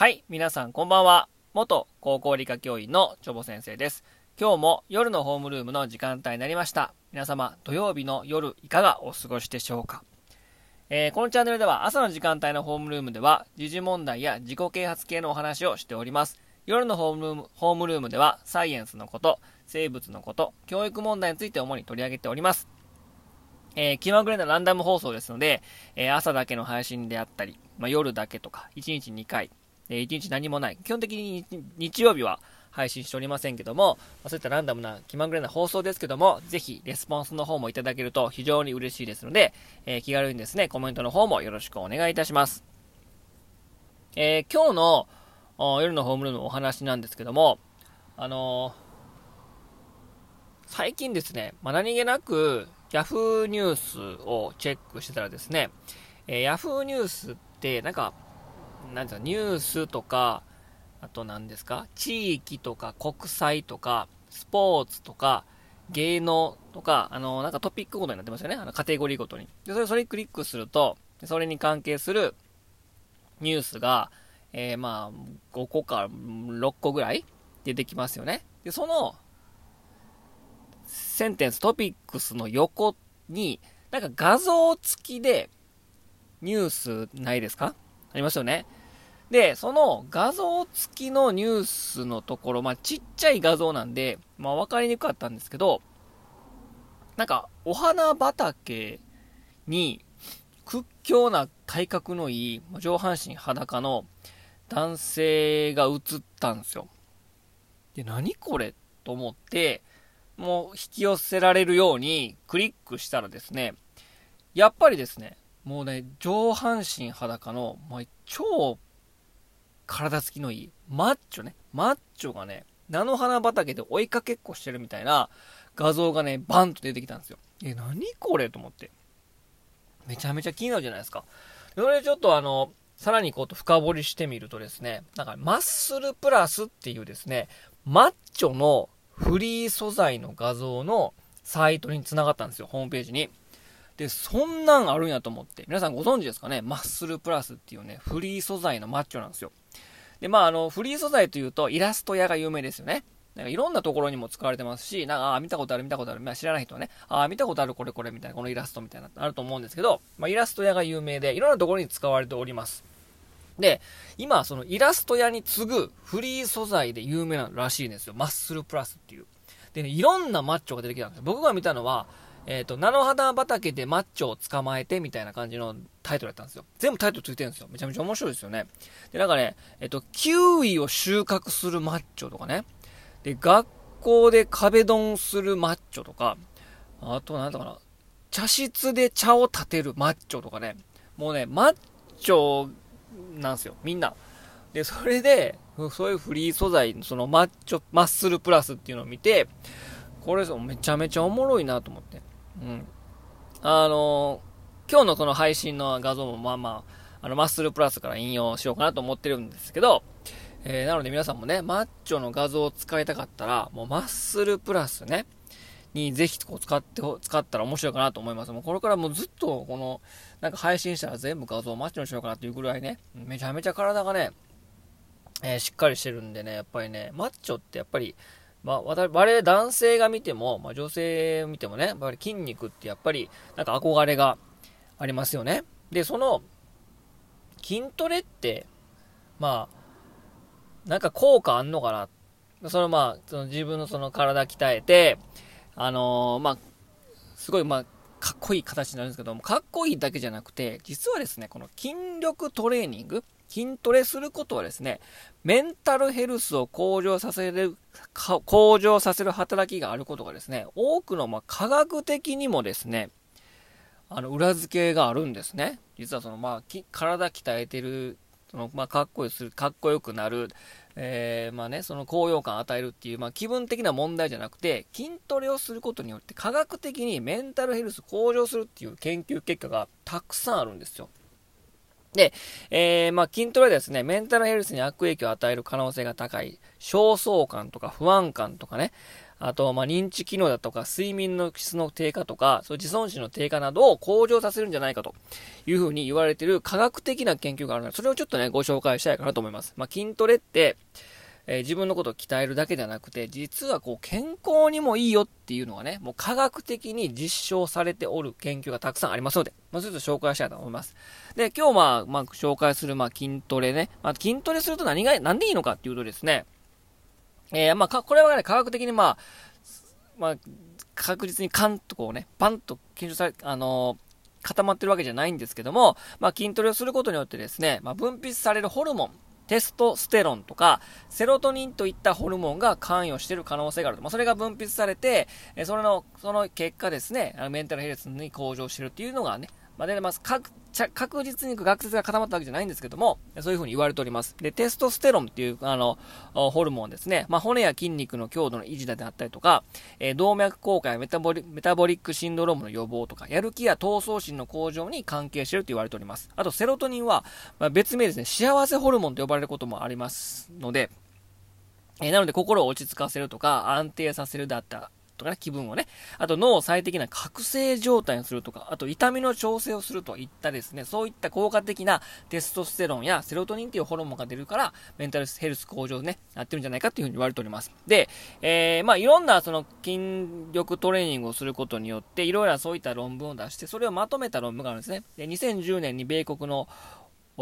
はい、皆さんこんばんは。元高校理科教員のチョボ先生です。今日も夜のホームルームの時間帯になりました。皆様、土曜日の夜いかがお過ごしでしょうかえーこのチャンネルでは朝の時間帯のホームルームでは時事問題や自己啓発系のお話をしております。夜のホームルームホームルームではサイエンスのこと、生物のこと、教育問題について主に取り上げております。えー気まぐれなランダム放送ですので、えー朝だけの配信であったり、まあ、夜だけとか、1日2回、えー1日何もない。基本的に日曜日は配信しておりませんけども、そういったランダムな気まぐれな放送ですけども、ぜひレスポンスの方もいただけると非常に嬉しいですので、えー気軽にですね、コメントの方もよろしくお願いいたします。えー今日の夜のホームルームのお話なんですけども、あのー最近ですね、まあ、何気なく Yahoo ニュースをチェックしてたらですね、えー、Yahoo ニュースってなんか、なんていうか、ニュースとか、あと何ですか、地域とか国際とか、スポーツとか、芸能とか、あの、なんかトピックごとになってますよね。あの、カテゴリーごとに。で、それ、それクリックすると、それに関係するニュースが、えー、まあ、5個か6個ぐらい出てきますよね。で、その、センテンス、トピックスの横に、なんか画像付きで、ニュースないですか？ありますよね。で、その画像付きのニュースのところ、まあ、ちっちゃい画像なんで、まあ、わかりにくかったんですけど、なんか、お花畑に、屈強な体格のいい、上半身裸の男性が映ったんですよ。で、何これと思って、もう引き寄せられるようにクリックしたらですね、やっぱりですね、もうね、上半身裸の、まあ、超体つきのいい、マッチョね、マッチョがね、菜の花畑で追いかけっこしてるみたいな画像がね、バンと出てきたんですよ。え、何これと思って。めちゃめちゃ気になるじゃないですか。それでちょっとあの、さらにこうと深掘りしてみるとですね、なんかマッスルプラスっていうですね、マッチョのフリー素材の画像のサイトに繋がったんですよ、ホームページに。で、そんなんあるんやと思って。皆さんご存知ですかね？マッスルプラスっていうね、フリー素材のマッチョなんですよ。で、まあ、あの、フリー素材というと、イラスト屋が有名ですよね。なんかいろんなところにも使われてますし、なんか、あ、見たことある、見たことある、まあ、知らない人はね、ああ、見たことある、これこれ、みたいな、このイラストみたいな、あると思うんですけど、まあ、イラスト屋が有名で、いろんなところに使われております。で、今、そのイラスト屋に次ぐフリー素材で有名ならしいんですよ。マッスルプラスっていう。でね、いろんなマッチョが出てきたんです。僕が見たのは、えっ、と、菜の花畑でマッチョを捕まえてみたいな感じのタイトルだったんですよ。全部タイトルついてるんですよ。めちゃめちゃ面白いですよね。で、なんかね、えっ、と、キウイを収穫するマッチョとかね。で、学校で壁ドンするマッチョとか、あと、なんだかな、茶室で茶を立てるマッチョとかね。もうね、マッチョなんですよ。みんな。で、それで、そういうフリー素材、そのマッチョ、マッスルプラスっていうのを見て、これめちゃめちゃおもろいなと思って。うん。あの今日のこの配信の画像もまあまあ、あの、マッスルプラスから引用しようかなと思ってるんですけど、えー、なので皆さんもね、マッチョの画像を使いたかったら、もうマッスルプラスね、にぜひこう使って、使ったら面白いかなと思います。もうこれからもうずっとこの、なんか配信したら全部画像をマッチョにしようかなっていうぐらいね、めちゃめちゃ体がね、えーしっかりしてるんでね、やっぱりね、マッチョってやっぱり、まあ、我々男性が見ても、まあ、女性を見てもね、やっぱり筋肉ってやっぱり、なんか憧れがありますよね。で、その、筋トレって、まあ、なんか効果あんのかな？そのまあ、その自分のその体鍛えて、あのーまあ、すごいまあ、かっこいい形になるんですけども、かっこいいだけじゃなくて、実はですね、この筋力トレーニング、筋トレすることはですね、メンタルヘルスを向上させる、向上させる働きがあることがですね、多くのま科学的にもですね、あの、裏付けがあるんですね。実はその、まあ、体鍛えてる、その、まあ、かっこよくする、かっこよくなる、えー、まあね、その高揚感を与えるっていう、まあ、気分的な問題じゃなくて、筋トレをすることによって科学的にメンタルヘルス向上するっていう研究結果がたくさんあるんですよ。で、えー、まあ、筋トレはですね、メンタルヘルスに悪影響を与える可能性が高い、焦燥感とか不安感とかね、あと、ま認知機能だとか、睡眠の質の低下とか、そう自尊心の低下などを向上させるんじゃないかと。いうふうに言われている科学的な研究があるので、それをちょっとね、ご紹介したいかなと思います。まあ、筋トレって、えー、自分のことを鍛えるだけではなくて、実はこう、健康にもいいよっていうのがね、もう科学的に実証されておる研究がたくさんありますので、まあ、ちょっと紹介したいと思います。で、今日まあ、まあ、紹介するまあ、筋トレね、まあ、筋トレすると何が、なんでいいのかっていうとですね、えー、まあ、これはね、科学的にまあ、まあ、確実にカンとこうね、パンと検証され、あのー、固まってるわけじゃないんですけども、まあ、筋トレをすることによってですね、まあ、分泌されるホルモン、テストステロンとか、セロトニンといったホルモンが関与している可能性があると。まあ、それが分泌されて、えそれの、その結果ですね、メンタルヘルスに向上しているっていうのがね、まあ、出てます。各ちゃ確実に学説が固まったわけじゃないんですけども、そういう風に言われております。で、テストステロンっていう、あの、ホルモンですね。まあ、骨や筋肉の強度の維持であったりとか、えー、動脈硬化やメタボリックシンドロームの予防とか、やる気や闘争心の向上に関係してると言われております。あと、セロトニンは、まあ、別名ですね、幸せホルモンと呼ばれることもありますので、えー、なので心を落ち着かせるとか、安定させるだったとかね、気分をね。あと脳を最適な覚醒状態にするとか、あと痛みの調整をするといったですね、そういった効果的なテストステロンやセロトニンというホルモンが出るから、メンタルヘルス向上ね、なってるんじゃないかっていうふうに言われております。で、えー、まあいろんなその筋力トレーニングをすることによって、いろいろなそういった論文を出して、それをまとめた論文があるんですね。で、2010年に米国の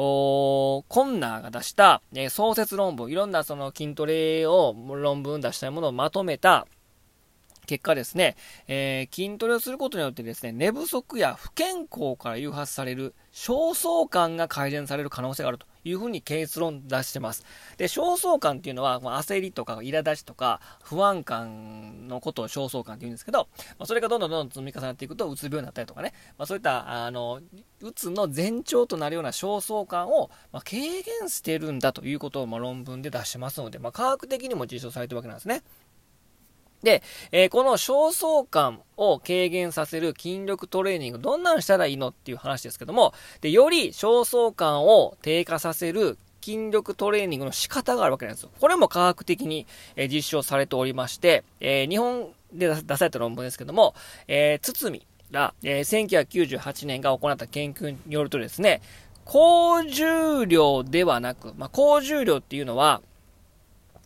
おコンナーが出した、えー、創設論文、いろんなその筋トレを論文出したものをまとめた、結果ですね、えー、筋トレをすることによってですね、寝不足や不健康から誘発される焦燥感が改善される可能性があるというふうに結論出してます。で、焦燥感っていうのは、まあ、焦りとか苛立ちとか不安感のことを焦燥感って言うんですけど、まあ、それがどんどんどんどん積み重なっていくとうつ病になったりとかね、まあ、そういったあのうつの前兆となるような焦燥感を、ま軽減してるんだということを、ま論文で出してますので、ま科学的にも実証されてるわけなんですね。で、えー、この焦燥感を軽減させる筋力トレーニング、どんなんしたらいいのっていう話ですけども、で、より焦燥感を低下させる筋力トレーニングの仕方があるわけなんですよ。これも科学的に、えー、実証されておりまして、えー、日本で出された論文ですけども、えー、堤ら、えー、1998年が行った研究によるとですね、高重量ではなく、まあ、高重量っていうのは、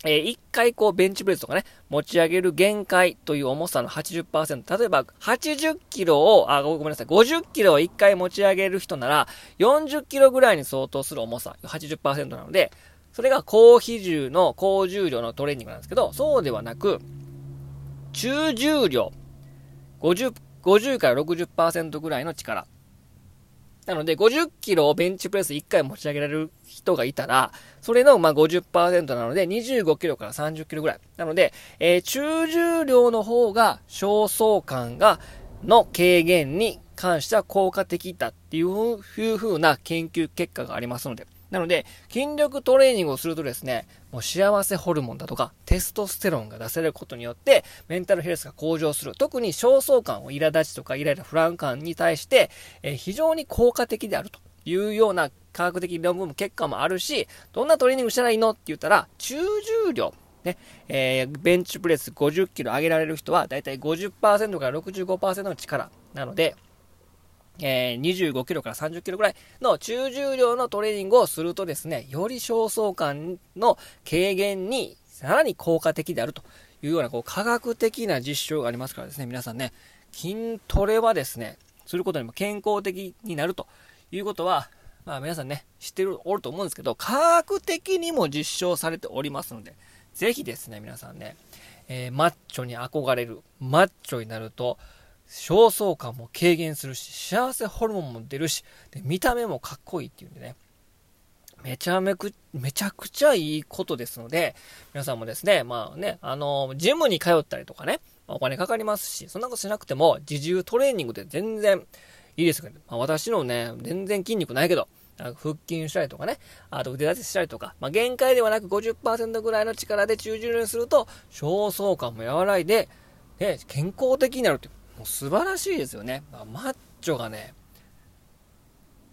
えー、一回こうベンチプレスとかね、持ち上げる限界という重さの80%。例えば、80キロを、あ、ごめんなさい、50キロを一回持ち上げる人なら、40キロぐらいに相当する重さ、80%なので、それが高比重の高重量のトレーニングなんですけど、そうではなく、中重量、50、50から60%ぐらいの力。なので、50キロをベンチプレス1回持ち上げられる人がいたら、それのま50%なので、25キロから30キロぐらい。なので、えー、中重量の方が焦燥感が、の軽減に関しては効果的だっていうふうな研究結果がありますので、なので、筋力トレーニングをするとですね、もう幸せホルモンだとか、テストステロンが出されることによって、メンタルヘルスが向上する。特に焦燥感を苛立ちとかイライラ不安感に対して、え、非常に効果的であるというような科学的論文結果もあるし、どんなトレーニングしたらいいのって言ったら、中重量。ね、えー、ベンチプレス50キロ上げられる人は、だいたい50%から65%の力なので、えー、25キロから30キロぐらいの中重量のトレーニングをするとですね、より焦燥感の軽減にさらに効果的であるというようなこう科学的な実証がありますからですね、皆さんね、筋トレはですね、することにも健康的になるということは、まあ皆さんね、知ってる、おると思うんですけど、科学的にも実証されておりますので、ぜひですね、皆さんね、えー、マッチョに憧れる、マッチョになると、焦燥感も軽減するし、幸せホルモンも出るし、で見た目もかっこいいっていうんでね、めちゃめく、めちゃくちゃいいことですので、皆さんもですね、まあね、あの、ジムに通ったりとかね、お金かかりますし、そんなことしなくても、自重トレーニングで全然いいですけど、まあ、私のね、全然筋肉ないけど、腹筋したりとかね、あと腕立てしたりとか、まあ、限界ではなく50%ぐらいの力で中重量にすると、焦燥感も和らいで、ね、健康的になるっていう。もう素晴らしいですよね。まマッチョがね、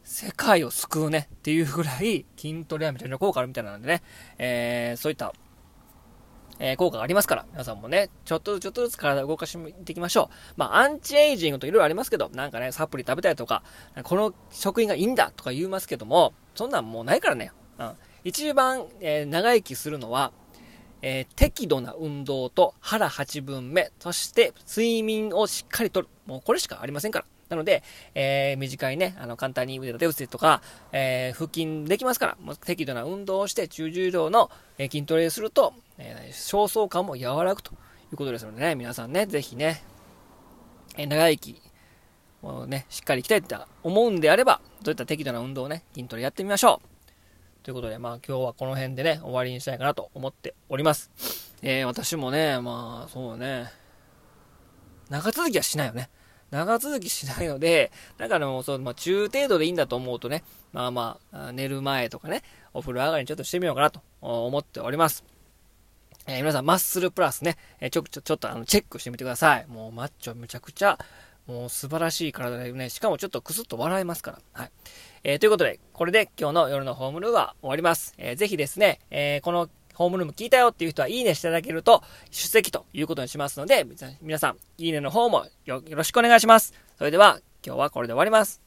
世界を救うねっていうぐらい筋トレはめちゃめちゃ効果あるみたいなのでね、えー、そういったえー、効果がありますから、皆さんもね、ちょっとずつちょっとずつ体を動かしていきましょう。まあ、アンチエイジングといろいろありますけど、なんかね、サプリ食べたりとか、この食品がいいんだとか言いますけども、そんなんもうないからね。うん。一番、えー、長生きするのは、えー、適度な運動と腹8分目、そして睡眠をしっかりとる。もうこれしかありませんから。なので、えー、短いね、あの、簡単に腕立て伏せとか、えー、腹筋できますから、もう適度な運動をして中重量の、え筋トレをすると、え焦燥感も和らぐということですのでね、皆さんね、ぜひね、え長生き、もうね、しっかりいきたいって思うんであれば、どういった適度な運動をね、筋トレやってみましょう。ということで、まあ今日はこの辺でね、終わりにしたいかなと思っております。えー、私もね、まあそうね、長続きはしないよね。長続きしないので、だからもうそう、まあ、中程度でいいんだと思うとね、まあまあ、寝る前とかね、お風呂上がりにちょっとしてみようかなと思っております。えー、皆さん、マッスルプラスね、え、ちょ、ちょ、ちょっとあの、チェックしてみてください。もう、マッチョむちゃくちゃ、もう素晴らしい体でね、しかもちょっとクスッと笑えますから。はい。えー、ということで、これで今日の夜のホームルームは終わります。えー、ぜひですね、えー、このホームルーム聞いたよっていう人はいいねしていただけると出席ということにしますので、皆さん、いいねの方もよろしくお願いします。それでは、今日はこれで終わります。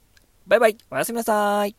バイバイ、おやすみなさい。